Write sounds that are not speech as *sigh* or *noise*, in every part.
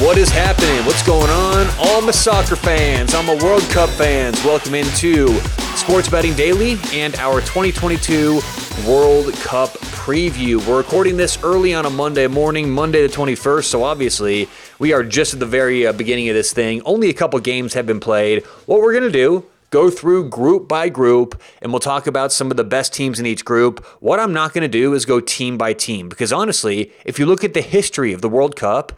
what is happening? What's going on? All my soccer fans, all my World Cup fans, welcome into Sports Betting Daily and our 2022 World Cup preview. We're recording this early on a Monday morning, Monday the 21st, so obviously we are just at the very uh, beginning of this thing. Only a couple games have been played. What we're going to do go through group by group and we'll talk about some of the best teams in each group. What I'm not going to do is go team by team because honestly, if you look at the history of the World Cup,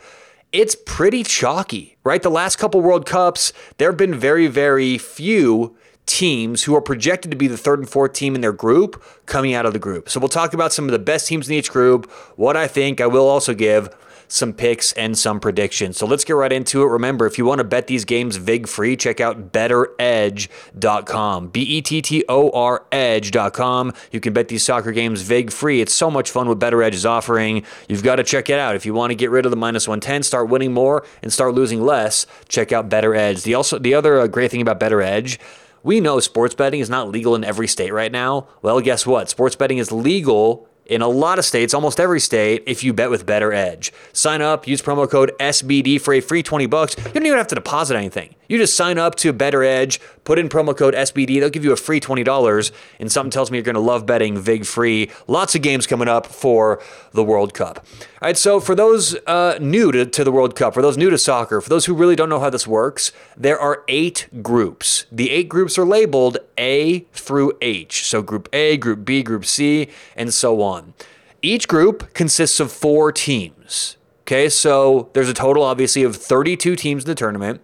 it's pretty chalky, right? The last couple World Cups, there have been very, very few teams who are projected to be the third and fourth team in their group coming out of the group. So we'll talk about some of the best teams in each group, what I think. I will also give some picks and some predictions. So let's get right into it. Remember, if you want to bet these games vig free, check out bettoredge.com. B E T T O R edge.com. You can bet these soccer games vig free. It's so much fun what BettorEdge is offering. You've got to check it out. If you want to get rid of the minus 110, start winning more and start losing less, check out BettorEdge. The also the other uh, great thing about BettorEdge we know sports betting is not legal in every state right now. Well, guess what? Sports betting is legal in a lot of states, almost every state, if you bet with BettorEdge. Sign up, use promo code SBD for a free 20 bucks. You don't even have to deposit anything. You just sign up to BettorEdge, put in promo code SBD, they'll give you a free $20, and something tells me you're going to love betting VIG free. Lots of games coming up for the World Cup. All right, so for those uh, new to, to the World Cup, for those new to soccer, for those who really don't know how this works, there are eight groups. The eight groups are labeled A through H. So Group A, Group B, Group C, and so on. Each group consists of four teams. Okay, so there's a total, obviously, of 32 teams in the tournament.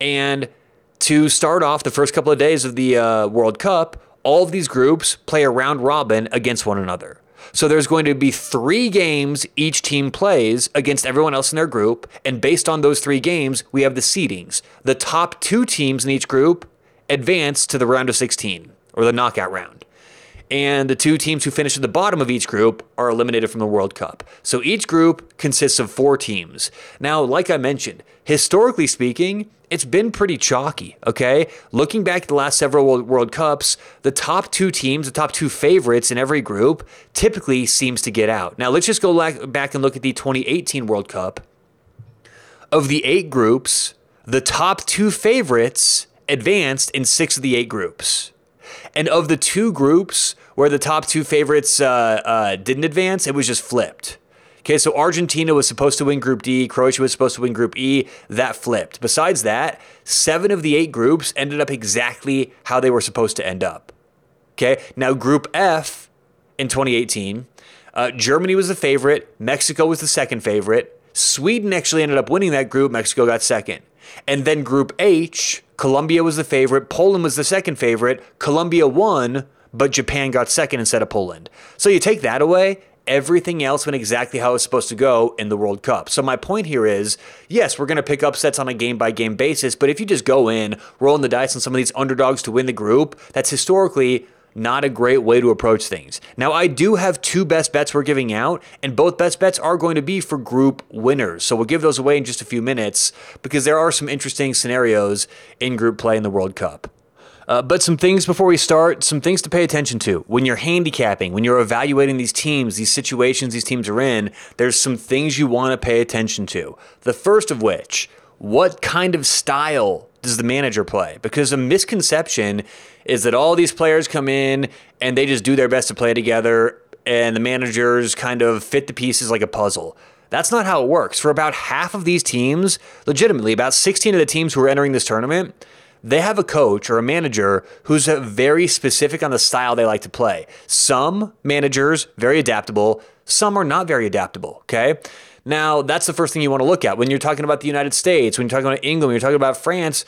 And to start off the first couple of days of the uh, World Cup, all of these groups play a round robin against one another. So there's going to be three games each team plays against everyone else in their group. And based on those three games, we have the seedings. The top two teams in each group advance to the round of 16 or the knockout round. And the two teams who finish at the bottom of each group are eliminated from the World Cup. So each group consists of four teams. Now, like I mentioned, historically speaking, it's been pretty chalky, okay? Looking back at the last several World Cups, the top two teams, the top two favorites in every group, typically seems to get out. Now, let's just go back and look at the 2018 World Cup. Of the eight groups, the top two favorites advanced in six of the eight groups. And of the two groups where the top two favorites uh, uh, didn't advance, it was just flipped. Okay, so Argentina was supposed to win Group D, Croatia was supposed to win Group E. That flipped. Besides that, seven of the eight groups ended up exactly how they were supposed to end up. Okay, now Group F in 2018, uh, Germany was the favorite, Mexico was the second favorite. Sweden actually ended up winning that group, Mexico got second. And then Group H, Colombia was the favorite, Poland was the second favorite, Colombia won, but Japan got second instead of Poland. So you take that away, everything else went exactly how it's supposed to go in the World Cup. So my point here is, yes, we're going to pick upsets on a game by game basis, but if you just go in rolling the dice on some of these underdogs to win the group, that's historically not a great way to approach things. Now, I do have two best bets we're giving out, and both best bets are going to be for group winners. So we'll give those away in just a few minutes because there are some interesting scenarios in group play in the World Cup. Uh, but some things before we start, some things to pay attention to. When you're handicapping, when you're evaluating these teams, these situations these teams are in, there's some things you want to pay attention to. The first of which, what kind of style does the manager play? Because a misconception is that all these players come in and they just do their best to play together and the managers kind of fit the pieces like a puzzle. That's not how it works. For about half of these teams, legitimately, about 16 of the teams who are entering this tournament, they have a coach or a manager who's very specific on the style they like to play. Some managers, very adaptable, some are not very adaptable, okay? Now, that's the first thing you want to look at. When you're talking about the United States, when you're talking about England, when you're talking about France,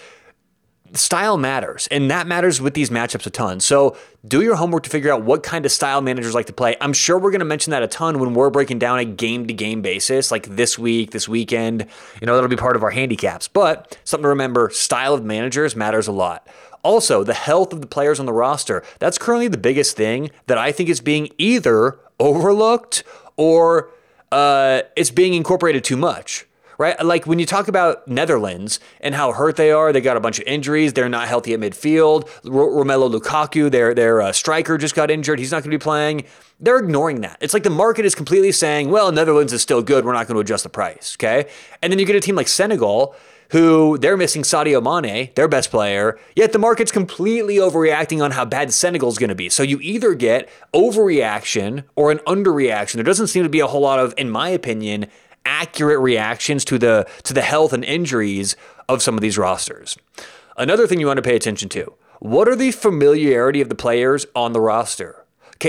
style matters, and that matters with these matchups a ton. So do your homework to figure out what kind of style managers like to play. I'm sure we're going to mention that a ton when we're breaking down a game to game basis, like this week, this weekend. You know, that'll be part of our handicaps. But something to remember style of managers matters a lot. Also, the health of the players on the roster. That's currently the biggest thing that I think is being either overlooked or uh, it's being incorporated too much right? Like when you talk about Netherlands and how hurt they are, they got a bunch of injuries. They're not healthy at midfield. R- Romelu Lukaku, their their uh, striker, just got injured. He's not going to be playing. They're ignoring that. It's like the market is completely saying, "Well, Netherlands is still good. We're not going to adjust the price." Okay, and then you get a team like Senegal who they're missing Sadio Mane, their best player, yet the market's completely overreacting on how bad Senegal's going to be. So you either get overreaction or an underreaction. There doesn't seem to be a whole lot of, in my opinion, accurate reactions to the to the health and injuries of some of these rosters. Another thing you want to pay attention to: what are the familiarity of the players on the roster?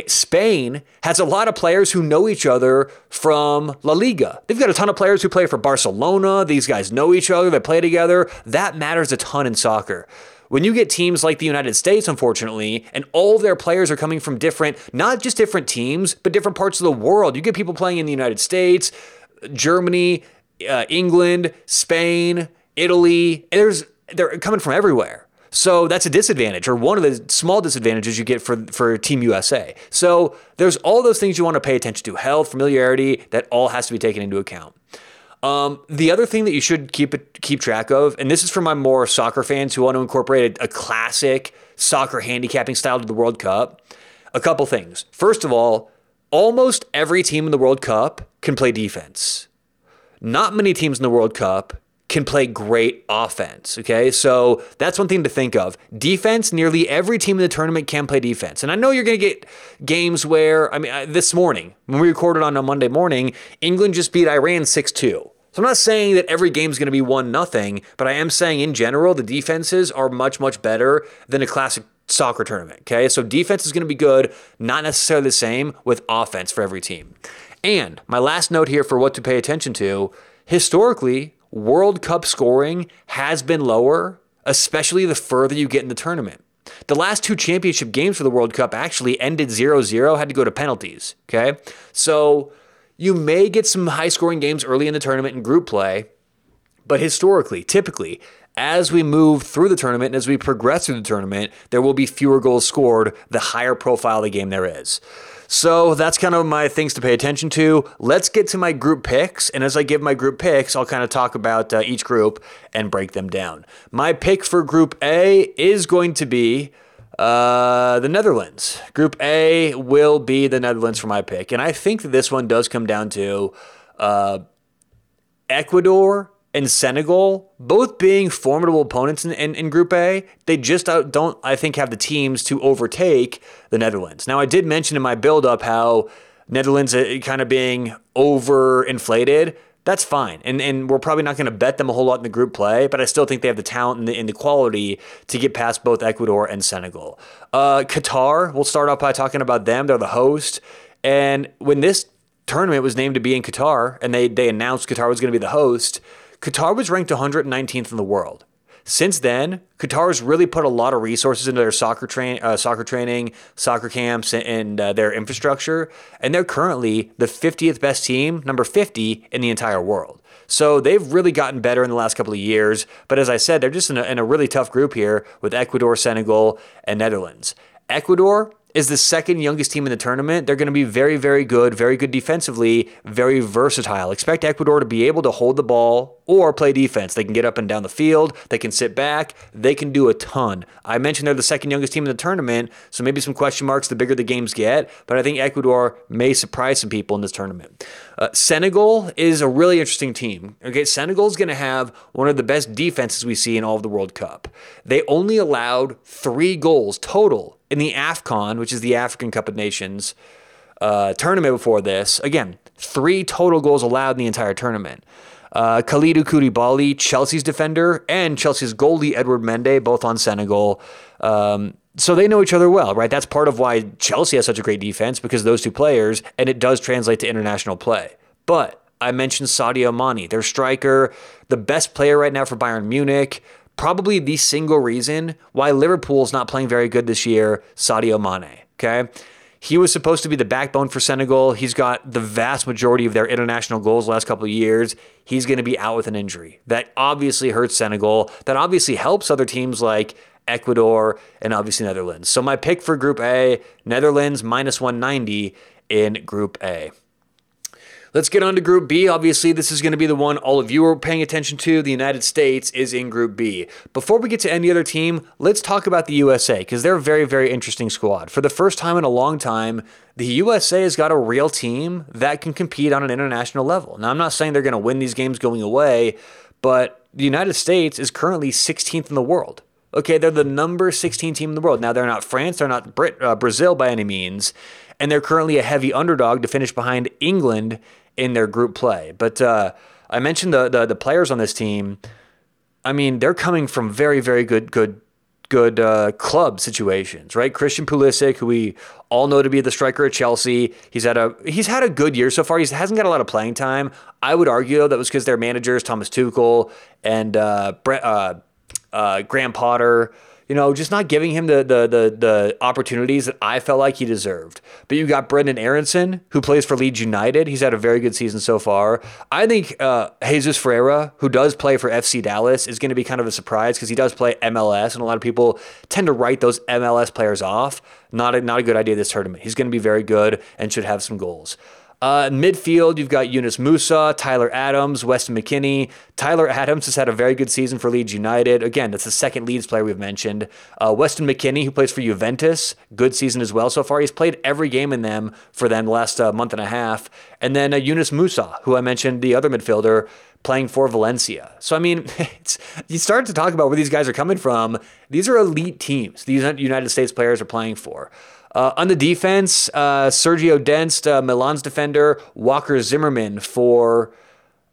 Spain has a lot of players who know each other from La Liga. They've got a ton of players who play for Barcelona. These guys know each other, they play together. That matters a ton in soccer. When you get teams like the United States, unfortunately, and all their players are coming from different, not just different teams, but different parts of the world. You get people playing in the United States, Germany, uh, England, Spain, Italy. There's they're coming from everywhere. So that's a disadvantage, or one of the small disadvantages you get for, for Team USA. So there's all those things you want to pay attention to health, familiarity, that all has to be taken into account. Um, the other thing that you should keep keep track of, and this is for my more soccer fans who want to incorporate a, a classic soccer handicapping style to the World Cup, a couple things. First of all, almost every team in the World Cup can play defense. Not many teams in the World Cup can play great offense. Okay. So that's one thing to think of. Defense, nearly every team in the tournament can play defense. And I know you're going to get games where, I mean, uh, this morning, when we recorded on a Monday morning, England just beat Iran 6 2. So I'm not saying that every game is going to be one nothing, but I am saying in general the defenses are much much better than a classic soccer tournament. Okay, so defense is going to be good, not necessarily the same with offense for every team. And my last note here for what to pay attention to: historically, World Cup scoring has been lower, especially the further you get in the tournament. The last two championship games for the World Cup actually ended 0 0, had to go to penalties. Okay. So you may get some high scoring games early in the tournament in group play, but historically, typically, as we move through the tournament and as we progress through the tournament, there will be fewer goals scored the higher profile the game there is. So that's kind of my things to pay attention to. Let's get to my group picks. And as I give my group picks, I'll kind of talk about uh, each group and break them down. My pick for Group A is going to be uh, the Netherlands. Group A will be the Netherlands for my pick. And I think that this one does come down to uh, Ecuador and Senegal, both being formidable opponents in, in, in, Group A, they just don't, I think, have the teams to overtake the Netherlands. Now, I did mention in my build-up how Netherlands uh, kind of being overinflated. That's fine. And, and we're probably not going to bet them a whole lot in the group play, but I still think they have the talent and the, and the quality to get past both Ecuador and Senegal. Uh, Qatar, we'll start off by talking about them. They're the host. And when this tournament was named to be in Qatar and they, they announced Qatar was going to be the host – Qatar was ranked 119th in the world. Since then, Qatar has really put a lot of resources into their soccer uh, soccer training, soccer camps, and, and uh, their infrastructure, and they're currently the 50th best team, number 50 in the entire world. So they've really gotten better in the last couple of years. But as I said, they're just in a, in a really tough group here with Ecuador, Senegal, and Netherlands. Ecuador is the second youngest team in the tournament. They're going to be very, very good, very good defensively, very versatile. Expect Ecuador to be able to hold the ball or play defense. They can get up and down the field, they can sit back, they can do a ton. I mentioned they're the second youngest team in the tournament, so maybe some question marks the bigger the games get, but I think Ecuador may surprise some people in this tournament. Uh, Senegal is a really interesting team. Okay, Senegal is going to have one of the best defenses we see in all of the World Cup. They only allowed three goals total in the AFCON, which is the African Cup of Nations uh, tournament before this. Again, three total goals allowed in the entire tournament. Uh, Kalidou Koulibaly, Chelsea's defender, and Chelsea's goalie Edouard Mendy, both on Senegal. Um, so they know each other well, right? That's part of why Chelsea has such a great defense because those two players, and it does translate to international play. But I mentioned Sadio Mane, their striker, the best player right now for Bayern Munich probably the single reason why Liverpool's not playing very good this year, Sadio Mane. Okay. He was supposed to be the backbone for Senegal. He's got the vast majority of their international goals last couple of years. He's going to be out with an injury. That obviously hurts Senegal. That obviously helps other teams like Ecuador and obviously Netherlands. So my pick for Group A, Netherlands minus 190 in Group A. Let's get on to Group B. Obviously, this is going to be the one all of you are paying attention to. The United States is in Group B. Before we get to any other team, let's talk about the USA because they're a very, very interesting squad. For the first time in a long time, the USA has got a real team that can compete on an international level. Now, I'm not saying they're going to win these games going away, but the United States is currently 16th in the world. Okay, they're the number 16 team in the world. Now, they're not France, they're not Brit, uh, Brazil by any means, and they're currently a heavy underdog to finish behind England in their group play. But uh, I mentioned the, the, the players on this team. I mean, they're coming from very very good good good uh, club situations, right? Christian Pulisic, who we all know to be the striker at Chelsea, he's had a he's had a good year so far. He hasn't got a lot of playing time. I would argue though that was because their managers Thomas Tuchel and uh, Brett, uh, uh Graham Potter you know, just not giving him the, the the the opportunities that I felt like he deserved. But you got Brendan Aaronson, who plays for Leeds United. He's had a very good season so far. I think uh, Jesus Ferreira, who does play for FC Dallas, is going to be kind of a surprise because he does play MLS, and a lot of people tend to write those MLS players off. Not a, not a good idea this tournament. He's going to be very good and should have some goals. Uh, midfield, you've got Yunus Musah, Tyler Adams, Weston McKennie. Tyler Adams has had a very good season for Leeds United. Again, that's the second Leeds player we've mentioned. Uh, Weston McKennie, who plays for Juventus, good season as well so far. He's played every game in them for them the last uh, month and a half. And then uh, Yunus Musah, who I mentioned, the other midfielder, playing for Valencia. So I mean, *laughs* you start to talk about where these guys are coming from. These are elite teams. These United States players are playing for. Uh, on the defense, uh, Sergio Dest, uh, Milan's defender, Walker Zimmerman for,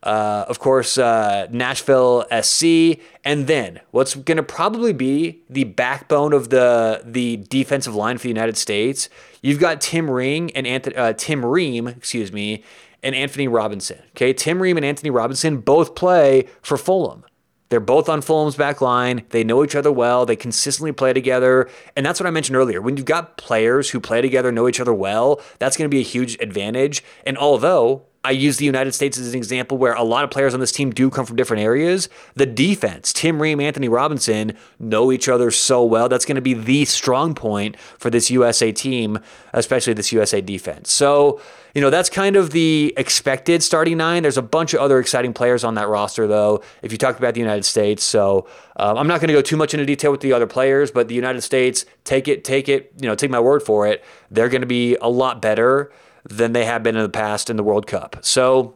uh, of course, uh, Nashville SC, and then what's going to probably be the backbone of the the defensive line for the United States. You've got Tim Ring and Antonee, Tim Ream, excuse me, and Antonee Robinson. Okay, Tim Ream and Antonee Robinson both play for Fulham. They're both on Fulham's back line. They know each other well. They consistently play together. And that's what I mentioned earlier. When you've got players who play together, know each other well, that's going to be a huge advantage. And although I use the United States as an example where a lot of players on this team do come from different areas. The defense, Tim Ream, Antonee Robinson, know each other so well. That's going to be the strong point for this USA team, especially this USA defense. So, you know, that's kind of the expected starting nine. There's a bunch of other exciting players on that roster, though, if you talk about the United States. So um, I'm not going to go too much into detail with the other players, but the United States, take it, take it, you know, take my word for it. They're going to be a lot better than they have been in the past in the World Cup. So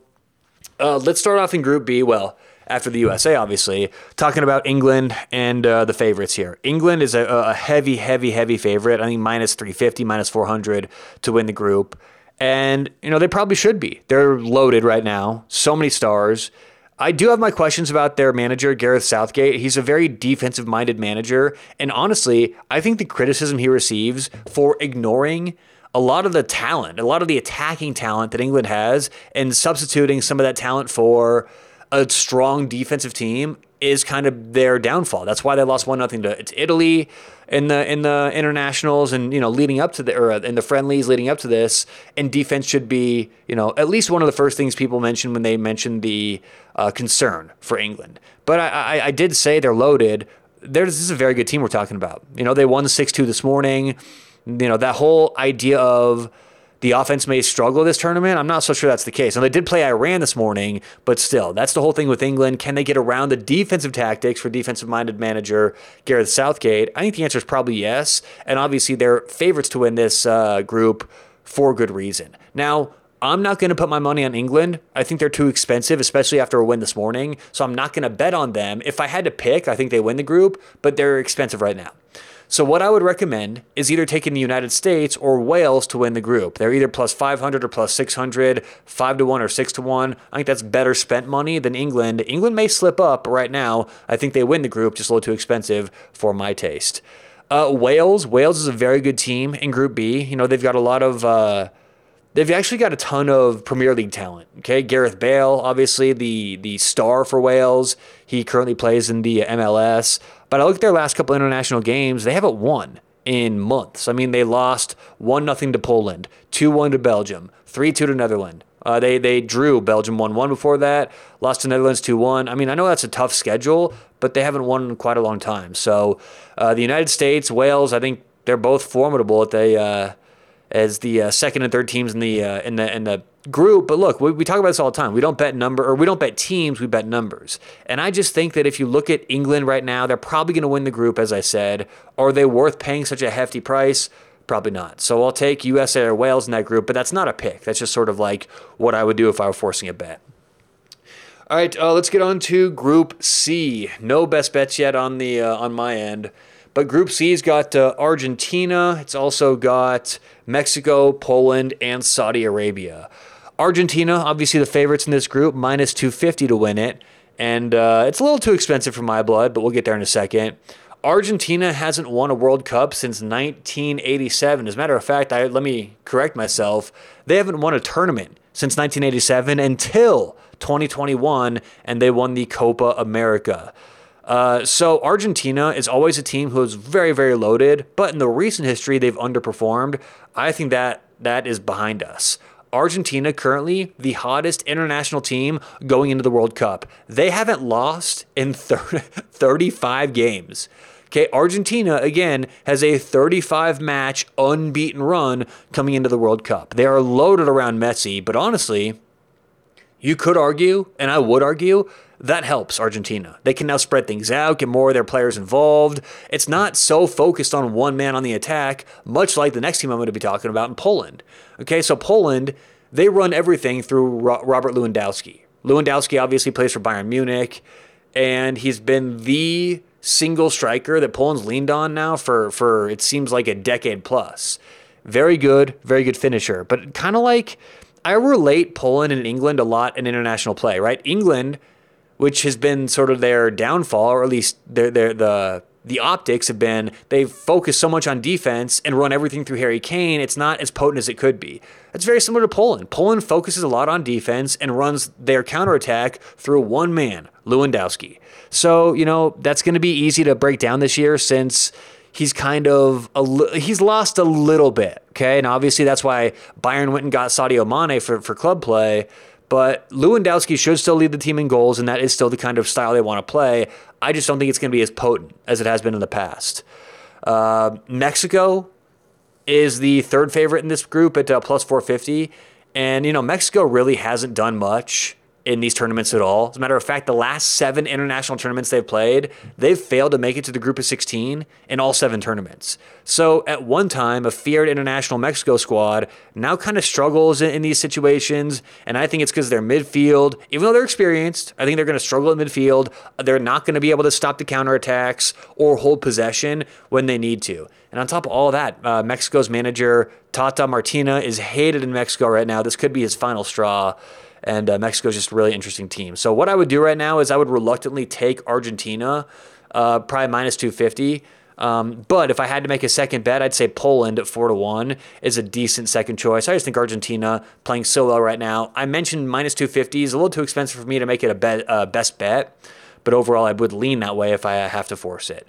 uh, let's start off in Group B. Well, after the USA, obviously, talking about England and uh, the favorites here. England is a, a, heavy, heavy, heavy favorite. I think minus 350, minus 400 to win the group. And, you know, they probably should be. They're loaded right now. So many stars. I do have my questions about their manager, Gareth Southgate. He's a very defensive minded manager. And honestly, I think the criticism he receives for ignoring a lot of the talent, a lot of the attacking talent that England has, and substituting some of that talent for a strong defensive team is kind of their downfall. That's why they lost one nothing to, to Italy in the in the internationals and you know leading up to the or in the friendlies leading up to this. And defense should be you know at least one of the first things people mention when they mention the uh, concern for England. But I, I, I did say they're loaded. There's, this is a very good team we're talking about. You know they won six two this morning you know, that whole idea of the offense may struggle this tournament. I'm not so sure that's the case. And they did play Iran this morning, but still, that's the whole thing with England. Can they get around the defensive tactics for defensive minded manager Gareth Southgate? I think the answer is probably yes. And obviously, they're favorites to win this uh, group for good reason. Now, I'm not going to put my money on England. I think they're too expensive, especially after a win this morning. So I'm not going to bet on them. If I had to pick, I think they win the group, but they're expensive right now. So what I would recommend is either taking the United States or Wales to win the group. They're either plus 500 or plus 600, 5 to 1 or 6 to 1. I think that's better spent money than England. England may slip up right now. I think they win the group, just a little too expensive for my taste. Uh, Wales, Wales is a very good team in Group B. You know, they've got a lot of uh, they've actually got a ton of Premier League talent. Okay, Gareth Bale, obviously the the star for Wales. He currently plays in the MLS. But I look at their last couple international games; they haven't won in months. I mean, they lost one nothing to Poland, two one to Belgium, three two to Netherlands. Uh, they they drew Belgium one one before that, lost to Netherlands two one. I mean, I know that's a tough schedule, but they haven't won in quite a long time. So uh, the United States, Wales, I think they're both formidable at the uh, as the uh, second and third teams in the uh, in the in the group. But look, we, we talk about this all the time. We don't bet number or we don't bet teams. We bet numbers. And I just think that if you look at England right now, they're probably going to win the group. As I said, are they worth paying such a hefty price? Probably not. So I'll take USA or Wales in that group, but that's not a pick. That's just sort of like what I would do if I were forcing a bet. All right, uh, let's get on to Group C. No best bets yet on the uh, on my end, but Group C's got uh, Argentina. It's also got Mexico, Poland, and Saudi Arabia. Argentina, obviously the favorites in this group, minus 250 to win it, and uh, it's a little too expensive for my blood, but we'll get there in a second. Argentina hasn't won a World Cup since 1987. As a matter of fact, I, let me correct myself. They haven't won a tournament since 1987 until 2021, and they won the Copa America. Uh, so Argentina is always a team who is very, very loaded, but in the recent history, they've underperformed. I think that that is behind us. Argentina currently the hottest international team going into the World Cup. They haven't lost in 30, *laughs* 35 games. Okay, Argentina again has a 35 match unbeaten run coming into the World Cup. They are loaded around Messi, but honestly, you could argue, and I would argue, that helps Argentina. They can now spread things out, get more of their players involved. It's not so focused on one man on the attack, much like the next team I'm going to be talking about in Poland. Okay, so Poland, they run everything through Robert Lewandowski. Lewandowski obviously plays for Bayern Munich, and he's been the single striker that Poland's leaned on now for for it seems like a decade plus. Very good, very good finisher, but kind of like I relate Poland and England a lot in international play, right? England, which has been sort of their downfall, or at least their their the the optics have been they've focused so much on defense and run everything through Harry Kane, it's not as potent as it could be. It's very similar to Poland. Poland focuses a lot on defense and runs their counterattack through one man, Lewandowski. So, you know, that's going to be easy to break down this year since he's kind of a, he's lost a little bit. Okay, and obviously that's why Bayern went and got Sadio Mane for for club play. But Lewandowski should still lead the team in goals, and that is still the kind of style they want to play. I just don't think it's going to be as potent as it has been in the past. Uh, Mexico is the third favorite in this group at uh, plus 450. And, you know, Mexico really hasn't done much in these tournaments at all. As a matter of fact, the last seven international tournaments they've played, they've failed to make it to the group of 16 in all seven tournaments. So at one time, a feared international Mexico squad now kind of struggles in, in these situations. And I think it's because their midfield, even though they're experienced, I think they're going to struggle in midfield. They're not going to be able to stop the counterattacks or hold possession when they need to. And on top of all of that, uh, Mexico's manager, Tata Martino, is hated in Mexico right now. This could be his final straw and uh, Mexico's just a really interesting team. So what I would do right now is I would reluctantly take Argentina, uh, probably minus 250. Um, but if I had to make a second bet, I'd say Poland at four to one is a decent second choice. I just think Argentina playing so well right now. I mentioned minus 250 is a little too expensive for me to make it a bet, uh, best bet, but overall I would lean that way if I have to force it.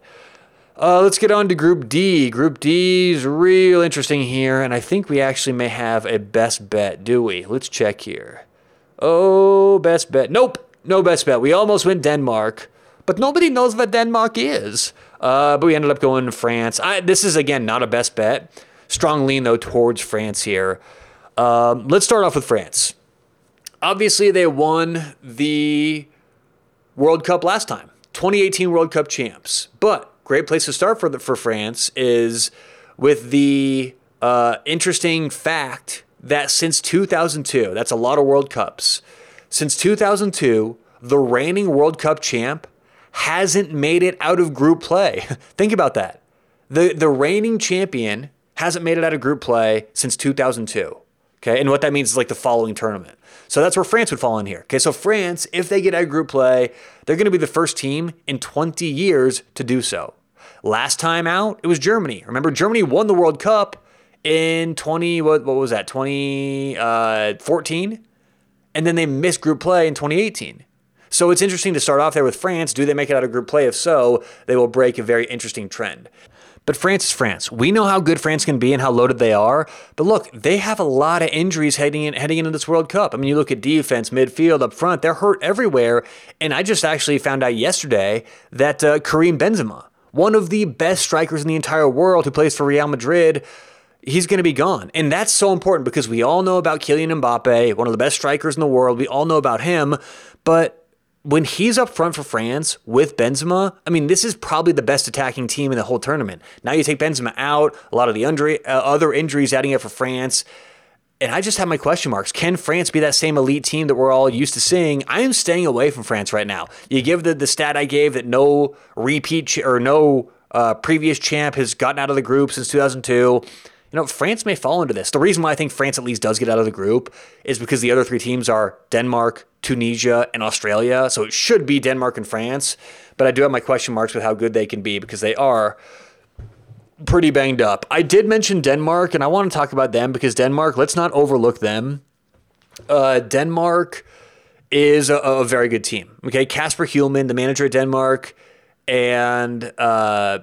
Uh, let's get on to Group D. Group D is real interesting here, and I think we actually may have a best bet, do we? Let's check here. Oh, best bet. Nope, no best bet. We almost went Denmark, but nobody knows what Denmark is. Uh, but we ended up going to France. I, this is, again, not a best bet. Strong lean, though, towards France here. Um, let's start off with France. Obviously, they won the World Cup last time, 2018 World Cup champs. But great place to start for the, for France is with the uh, interesting fact that since 2002, that's a lot of World Cups, since 2002, the reigning World Cup champ hasn't made it out of group play. *laughs* Think about that. The, the reigning champion hasn't made it out of group play since 2002. Okay, and what that means is like the following tournament. So that's where France would fall in here. Okay, so France, if they get out of group play, they're going to be the first team in 20 years to do so. Last time out, it was Germany. Remember, Germany won the World Cup in 20 what, what was that 2014 uh, and then they missed group play in 2018 so it's interesting to start off there with france do they make it out of group play if so they will break a very interesting trend but France is France. We know how good France can be and how loaded they are. But look, they have a lot of injuries heading in, heading into this World Cup. I mean, you look at defense, midfield, up front, they're hurt everywhere. And I just actually found out yesterday that uh, Karim Benzema, one of the best strikers in the entire world who plays for Real Madrid, he's going to be gone. And that's so important because we all know about Kylian Mbappe, one of the best strikers in the world. We all know about him. But when he's up front for France with Benzema, I mean, this is probably the best attacking team in the whole tournament. Now you take Benzema out, a lot of the uh, other injuries adding up for France. And I just have my question marks. Can France be that same elite team that we're all used to seeing? I am staying away from France right now. You give the, the stat I gave that no repeat ch- or no uh, previous champ has gotten out of the group since 2002 you know, France may fall into this. The reason why I think France at least does get out of the group is because the other three teams are Denmark, Tunisia, and Australia. So it should be Denmark and France. But I do have my question marks with how good they can be because they are pretty banged up. I did mention Denmark, and I want to talk about them because Denmark, let's not overlook them. Uh, Denmark is a, a, very good team. Okay, Kasper Hjulmand, the manager at Denmark, and uh,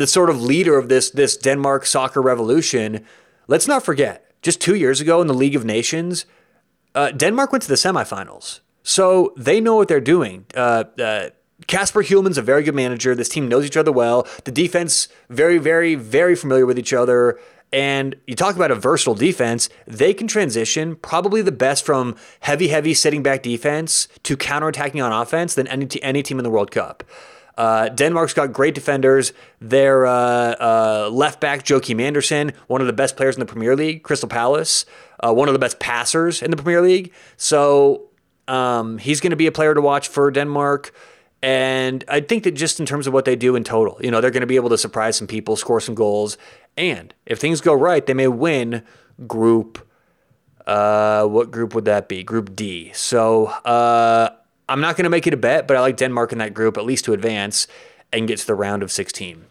the sort of leader of this this Denmark soccer revolution. Let's not forget, just two years ago in the League of Nations, uh, Denmark went to the semifinals, so they know what they're doing. Uh, uh, Kasper Hjulmand's a very good manager. This team knows each other well. The defense very, very, very familiar with each other. And you talk about a versatile defense, they can transition probably the best from heavy, heavy sitting back defense to counterattacking on offense than any, t- any team in the World Cup. Uh, Denmark's got great defenders. Their uh, uh, left back, Joachim Andersen, one of the best players in the Premier League, Crystal Palace, uh, one of the best passers in the Premier League. So um, he's going to be a player to watch for Denmark. And I think that just in terms of what they do in total, you know, they're going to be able to surprise some people, score some goals. And if things go right, they may win group. Uh, what group would that be? Group D. So uh, I'm not going to make it a bet, but I like Denmark in that group at least to advance and get to the round of 16.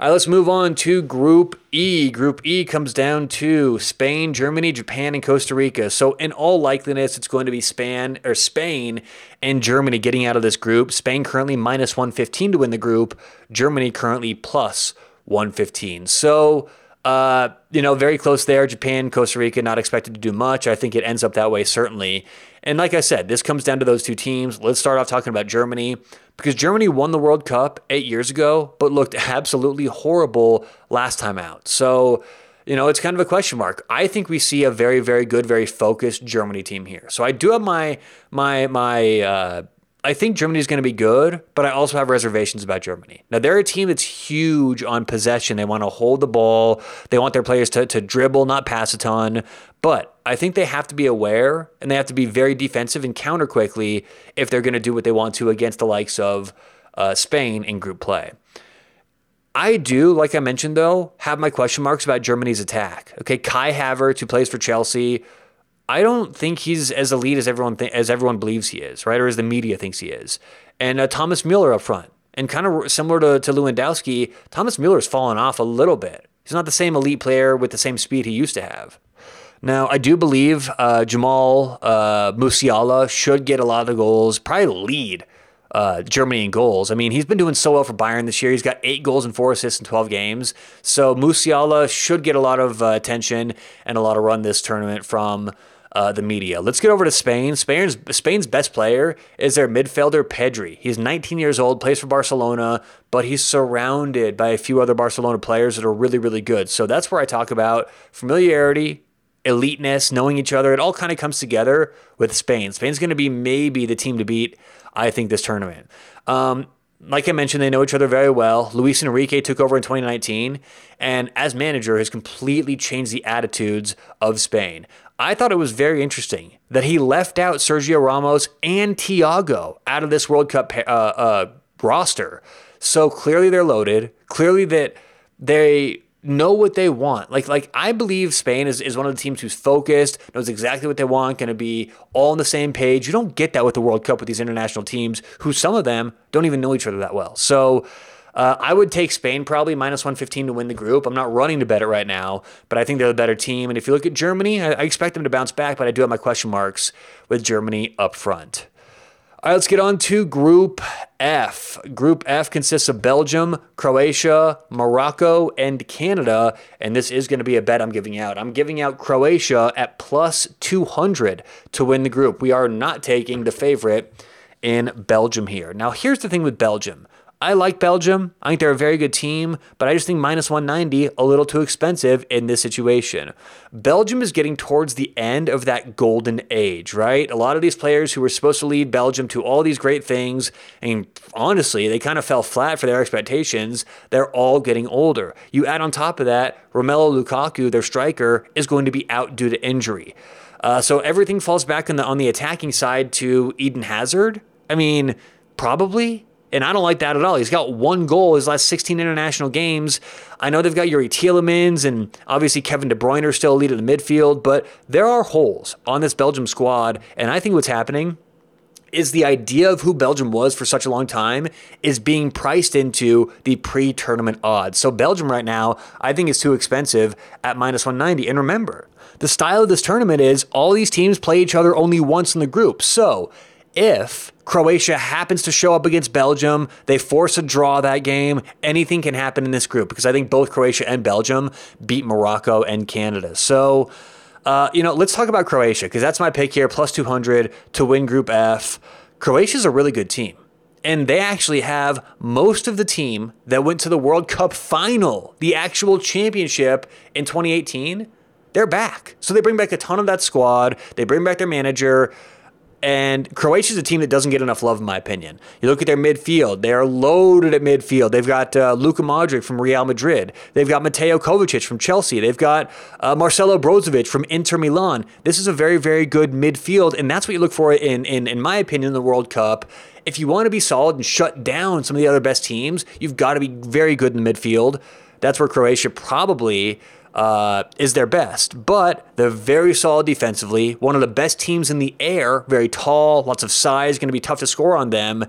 All right, let's move on to Group E. Group E comes down to Spain, Germany, Japan, and Costa Rica. So, in all likeliness, it's going to be Spain or Spain and Germany getting out of this group. Spain currently minus 115 to win the group. Germany currently plus 115. So, uh, you know, very close there. Japan, Costa Rica, not expected to do much. I think it ends up that way, certainly. And like I said, this comes down to those two teams. Let's start off talking about Germany because Germany won the World Cup eight years ago, but looked absolutely horrible last time out. So, you know, it's kind of a question mark. I think we see a very, very good, very focused Germany team here. So I do have my my my uh, I think Germany is going to be good, but I also have reservations about Germany. Now, they're a team that's huge on possession. They want to hold the ball, they want their players to, to dribble, not pass a ton. But I think they have to be aware and they have to be very defensive and counter quickly if they're going to do what they want to against the likes of uh, Spain in group play. I do, like I mentioned though, have my question marks about Germany's attack. Okay, Kai Havertz, who plays for Chelsea, I don't think he's as elite as everyone th- as everyone believes he is, right? Or as the media thinks he is. And uh, Thomas Mueller up front, and kind of similar to, to Lewandowski, Thomas Mueller's fallen off a little bit. He's not the same elite player with the same speed he used to have. Now, I do believe uh, Jamal uh, Musiala should get a lot of the goals, probably lead uh, Germany in goals. I mean, he's been doing so well for Bayern this year. He's got eight goals and four assists in 12 games. So Musiala should get a lot of uh, attention and a lot of run this tournament from uh, the media. Let's get over to Spain. Spain's Spain's best player is their midfielder Pedri. He's 19 years old, plays for Barcelona, but he's surrounded by a few other Barcelona players that are really really good. So that's where I talk about familiarity, eliteness, knowing each other. It all kind of comes together with Spain. Spain's going to be maybe the team to beat. I think this tournament. Um, like I mentioned, they know each other very well. Luis Enrique took over in 2019, and as manager, has completely changed the attitudes of Spain. I thought it was very interesting that he left out Sergio Ramos and Thiago out of this World Cup uh, uh, roster. So clearly they're loaded. Clearly that they know what they want. Like like I believe Spain is, is one of the teams who's focused, knows exactly what they want, going to be all on the same page. You don't get that with the World Cup with these international teams who some of them don't even know each other that well. So uh, I would take Spain probably minus 115 to win the group. I'm not running to bet it right now, but I think they're the better team. And if you look at Germany, I, I expect them to bounce back, but I do have my question marks with Germany up front. All right, let's get on to Group F. Group F consists of Belgium, Croatia, Morocco, and Canada. And this is going to be a bet I'm giving out. I'm giving out Croatia at plus 200 to win the group. We are not taking the favorite in Belgium here. Now, here's the thing with Belgium I like Belgium. I think they're a very good team, but I just think minus 190 a little too expensive in this situation. Belgium is getting towards the end of that golden age, right? A lot of these players who were supposed to lead Belgium to all these great things, and honestly, they kind of fell flat for their expectations. They're all getting older. You add on top of that, Romelu Lukaku, their striker, is going to be out due to injury. Uh, so everything falls back on the on the attacking side to Eden Hazard. I mean, probably and I don't like that at all. He's got one goal his last 16 international games. I know they've got Youri Tielemans and obviously Kevin De Bruyne are still a lead in the midfield, but there are holes on this Belgium squad. And I think what's happening is the idea of who Belgium was for such a long time is being priced into the pre tournament odds. So Belgium right now, I think is too expensive at minus 190. And remember, the style of this tournament is all these teams play each other only once in the group. So if Croatia happens to show up against Belgium, they force a draw that game, anything can happen in this group because I think both Croatia and Belgium beat Morocco and Canada. So, uh, you know, let's talk about Croatia because that's my pick here, plus 200 to win Group F. Croatia's a really good team. And they actually have most of the team that went to the World Cup final, the actual championship in 2018. They're back. So they bring back a ton of that squad. They bring back their manager. And Croatia is a team that doesn't get enough love, in my opinion. You look at their midfield; they are loaded at midfield. They've got uh, Luka Modric from Real Madrid. They've got Mateo Kovacic from Chelsea. They've got uh, Marcelo Brozovic from Inter Milan. This is a very, very good midfield, and that's what you look for in, in, in my opinion, in the World Cup. If you want to be solid and shut down some of the other best teams, you've got to be very good in the midfield. That's where Croatia probably uh, is their best, but they're very solid defensively. One of the best teams in the air, very tall, lots of size, going to be tough to score on them.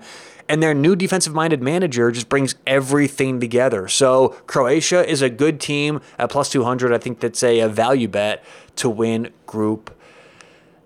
And their new defensive minded manager just brings everything together. So Croatia is a good team at plus 200. I think that's a, a value bet to win Group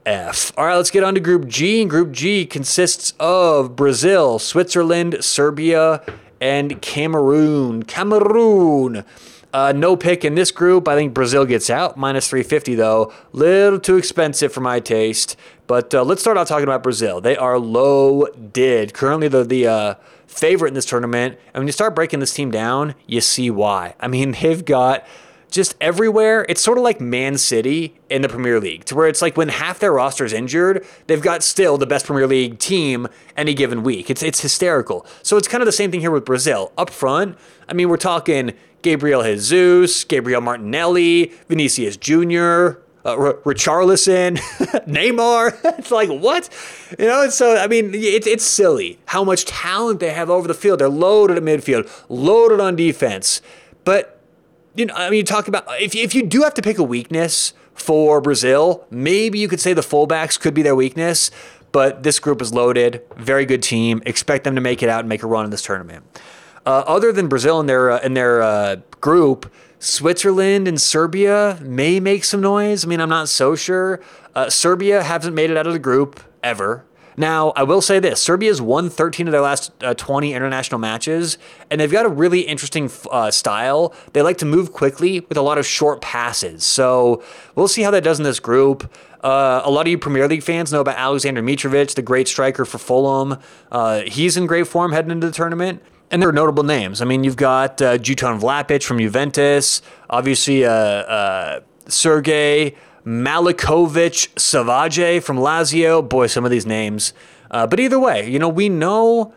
F. All right, let's get on to Group G. And Group G consists of Brazil, Switzerland, Serbia, and Cameroon. Cameroon. Uh, no pick in this group. I think Brazil gets out. Minus 350, though. Little too expensive for my taste. But uh, let's start out talking about Brazil. They are low did. Currently, the, the uh, favorite in this tournament. And when you start breaking this team down, you see why. I mean, *laughs* they've got just everywhere. It's sort of like Man City in the Premier League, to where it's like when half their roster is injured, they've got still the best Premier League team any given week. It's it's hysterical. So it's kind of the same thing here with Brazil. Up front, I mean, we're talking Gabriel Jesus, Gabriel Martinelli, Vinicius Jr., uh, R- Richarlison, *laughs* Neymar. *laughs* it's like what, you know. So I mean, it's it's silly how much talent they have over the field. They're loaded at midfield, loaded on defense. But you know, I mean, you talk about if if you do have to pick a weakness for Brazil, maybe you could say the fullbacks could be their weakness. But this group is loaded, very good team. Expect them to make it out and make a run in this tournament. Uh, other than Brazil and their uh, their uh, group, Switzerland and Serbia may make some noise. I mean, I'm not so sure. Uh, Serbia hasn't made it out of the group ever. Now, I will say this Serbia's won 13 of their last uh, 20 international matches, and they've got a really interesting uh, style. They like to move quickly with a lot of short passes. So we'll see how that does in this group. Uh, a lot of you Premier League fans know about Alexander Mitrovic, the great striker for Fulham. Uh, he's in great form heading into the tournament. And there are notable names. I mean, you've got uh, Dusan Vlahovic from Juventus, obviously uh, uh, Sergej Milinkovic Savic from Lazio. Boy, some of these names. Uh, but either way, you know, we know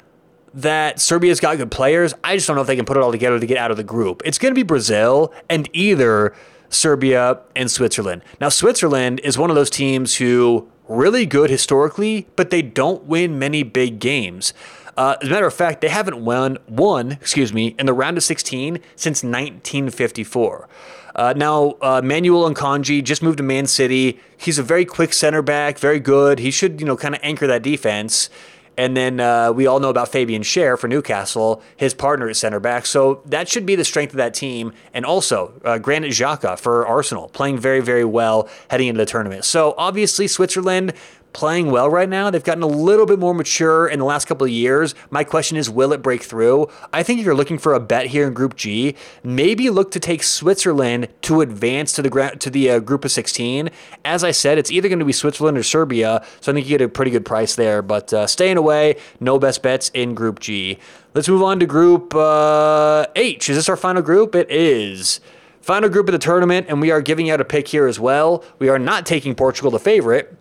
that Serbia's got good players. I just don't know if they can put it all together to get out of the group. It's going to be Brazil and either Serbia and Switzerland. Now, Switzerland is one of those teams who really good historically, but they don't win many big games. Uh, as a matter of fact, they haven't won won, excuse me, in the round of 16 since 1954. Uh, now, uh, Manuel Akanji just moved to Man City. He's a very quick center back, very good. He should, you know, kind of anchor that defense. And then uh, we all know about Fabian Schär for Newcastle, his partner at center back. So that should be the strength of that team. And also uh, Granit Xhaka for Arsenal, playing very, very well heading into the tournament. So obviously Switzerland playing well right now. They've gotten a little bit more mature in the last couple of years. My question is, will it break through? I think if you're looking for a bet here in Group G, maybe look to take Switzerland to advance to the to the uh, Group of 16. As I said, it's either going to be Switzerland or Serbia, so I think you get a pretty good price there. But uh, staying away, no best bets in Group G. Let's move on to Group uh, H. Is this our final group? It is. Final group of the tournament, and we are giving out a pick here as well. We are not taking Portugal, the favorite.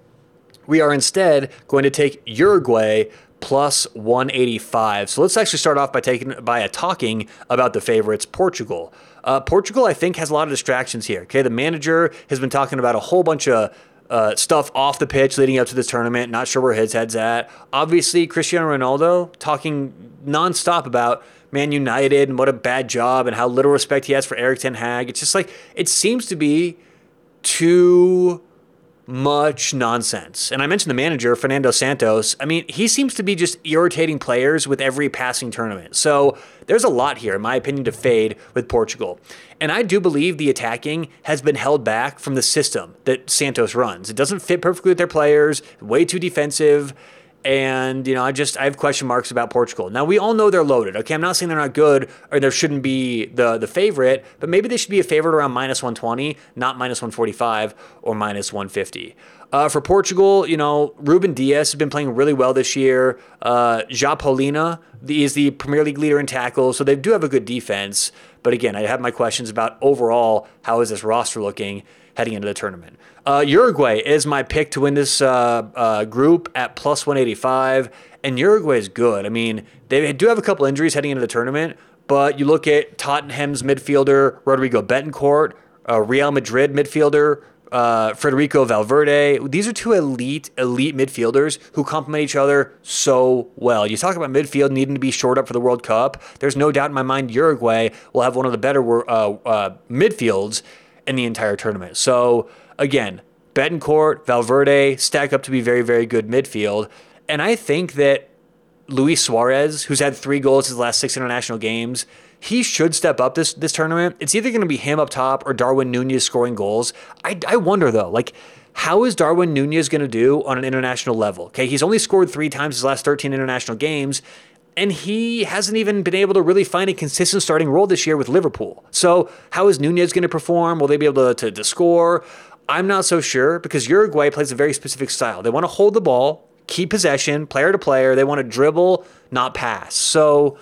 We are instead going to take Uruguay plus 185. So let's actually start off by taking by talking about the favorites, Portugal. Uh, Portugal, I think, has a lot of distractions here. Okay, the manager has been talking about a whole bunch of uh, stuff off the pitch leading up to this tournament. Not sure where his head's at. Obviously, Cristiano Ronaldo talking nonstop about Man United and what a bad job and how little respect he has for Erik Ten Hag. It's just like it seems to be too much nonsense. And I mentioned the manager, Fernando Santos. I mean, he seems to be just irritating players with every passing tournament. So there's a lot here, in my opinion, to fade with Portugal. And I do believe the attacking has been held back from the system that Santos runs. It doesn't fit perfectly with their players, way too defensive. And, you know, I just I have question marks about Portugal. Now we all know they're loaded. Okay, I'm not saying they're not good or there shouldn't be the the favorite, but maybe they should be a favorite around minus 120, not minus 145 or minus 150. Uh, for Portugal, you know, Ruben Dias has been playing really well this year. Uh, João Palhinha is the Premier League leader in tackles, so they do have a good defense. But again, I have my questions about overall how is this roster looking heading into the tournament. Uh, Uruguay is my pick to win this uh, uh, group at plus 185, and Uruguay is good. I mean, they do have a couple injuries heading into the tournament, but you look at Tottenham's midfielder, Rodrigo Bentancur, uh, Real Madrid midfielder, uh, Federico Valverde. These are two elite, elite midfielders who complement each other so well. You talk about midfield needing to be shored up for the World Cup. There's no doubt in my mind Uruguay will have one of the better uh, uh, midfields in the entire tournament. So again, Bentancur, Valverde stack up to be very, very good midfield. And I think that Luis Suarez, who's had three goals his last six international games, he should step up this this tournament. It's either going to be him up top or Darwin Nunez scoring goals. I, I wonder though, like how is Darwin Nunez going to do on an international level? Okay, he's only scored three times his last 13 international games, and he hasn't even been able to really find a consistent starting role this year with Liverpool. So how is Nunez going to perform? Will they be able to, to, to score? I'm not so sure because Uruguay plays a very specific style. They want to hold the ball, keep possession, player to player. They want to dribble, not pass. So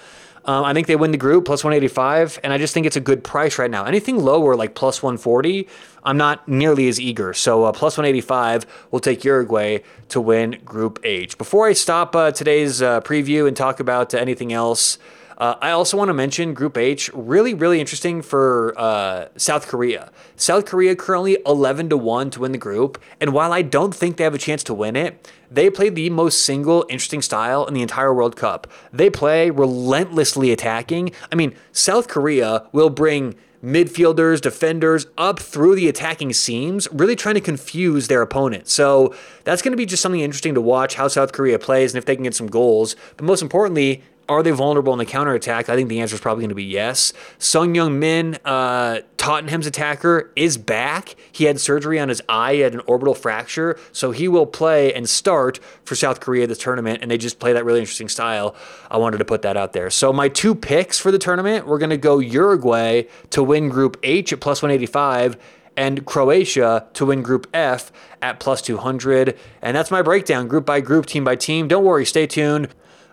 um, I think they win the group plus 185, and I just think it's a good price right now. Anything lower, like plus 140, I'm not nearly as eager. So uh, plus 185 will take Uruguay to win Group H. Before I stop uh, today's uh, preview and talk about anything else, uh, I also want to mention Group H, really, really interesting for uh, South Korea. South Korea currently 11 to 1 to win the group. And while I don't think they have a chance to win it, they play the most single interesting style in the entire World Cup. They play relentlessly attacking. I mean, South Korea will bring midfielders, defenders up through the attacking seams, really trying to confuse their opponent. So that's going to be just something interesting to watch how South Korea plays and if they can get some goals. But most importantly, are they vulnerable in the counterattack? I think the answer is probably going to be yes. Son Heung-min, uh, Tottenham's attacker, is back. He had surgery on his eye, he had an orbital fracture, so he will play and start for South Korea this tournament, and they just play that really interesting style. I wanted to put that out there. So my two picks for the tournament, we're going to go Uruguay to win Group H at plus 185 and Croatia to win Group F at plus 200. And that's my breakdown, group by group, team by team. Don't worry, stay tuned.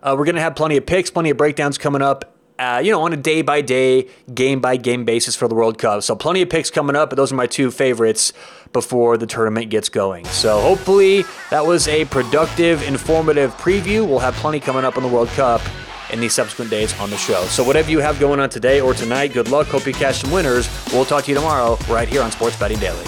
Uh, we're going to have plenty of picks, plenty of breakdowns coming up. Uh, you know, on a day by day, game by game basis for the World Cup. So, plenty of picks coming up, but those are my two favorites before the tournament gets going. So, hopefully, that was a productive, informative preview. We'll have plenty coming up on the World Cup in the subsequent days on the show. So, whatever you have going on today or tonight, good luck. Hope you catch some winners. We'll talk to you tomorrow right here on Sports Betting Daily.